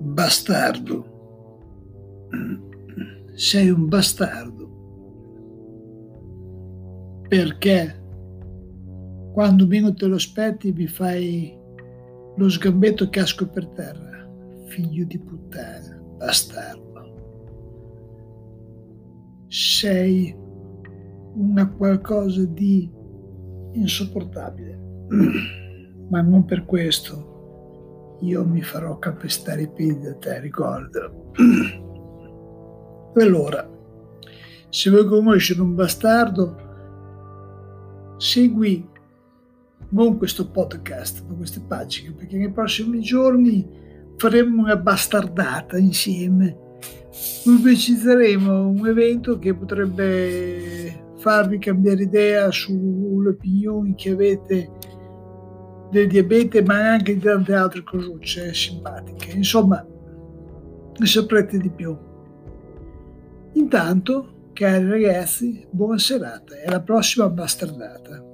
Bastardo. Sei un bastardo. Perché quando meno te lo aspetti mi fai lo sgambetto casco per terra. Figlio di puttana, bastardo. Sei una qualcosa di insopportabile. Ma non per questo io mi farò calpestare i piedi da te, ricordo. allora, se vuoi conoscere un bastardo, segui non questo podcast, ma queste pagine, perché nei prossimi giorni faremo una bastardata insieme. Pubblicizzeremo un evento che potrebbe farvi cambiare idea sulle opinioni che avete del diabete, ma anche di tante altre cosucce simpatiche. Insomma, ne saprete di più. Intanto, cari ragazzi, buona serata e alla prossima bastardata.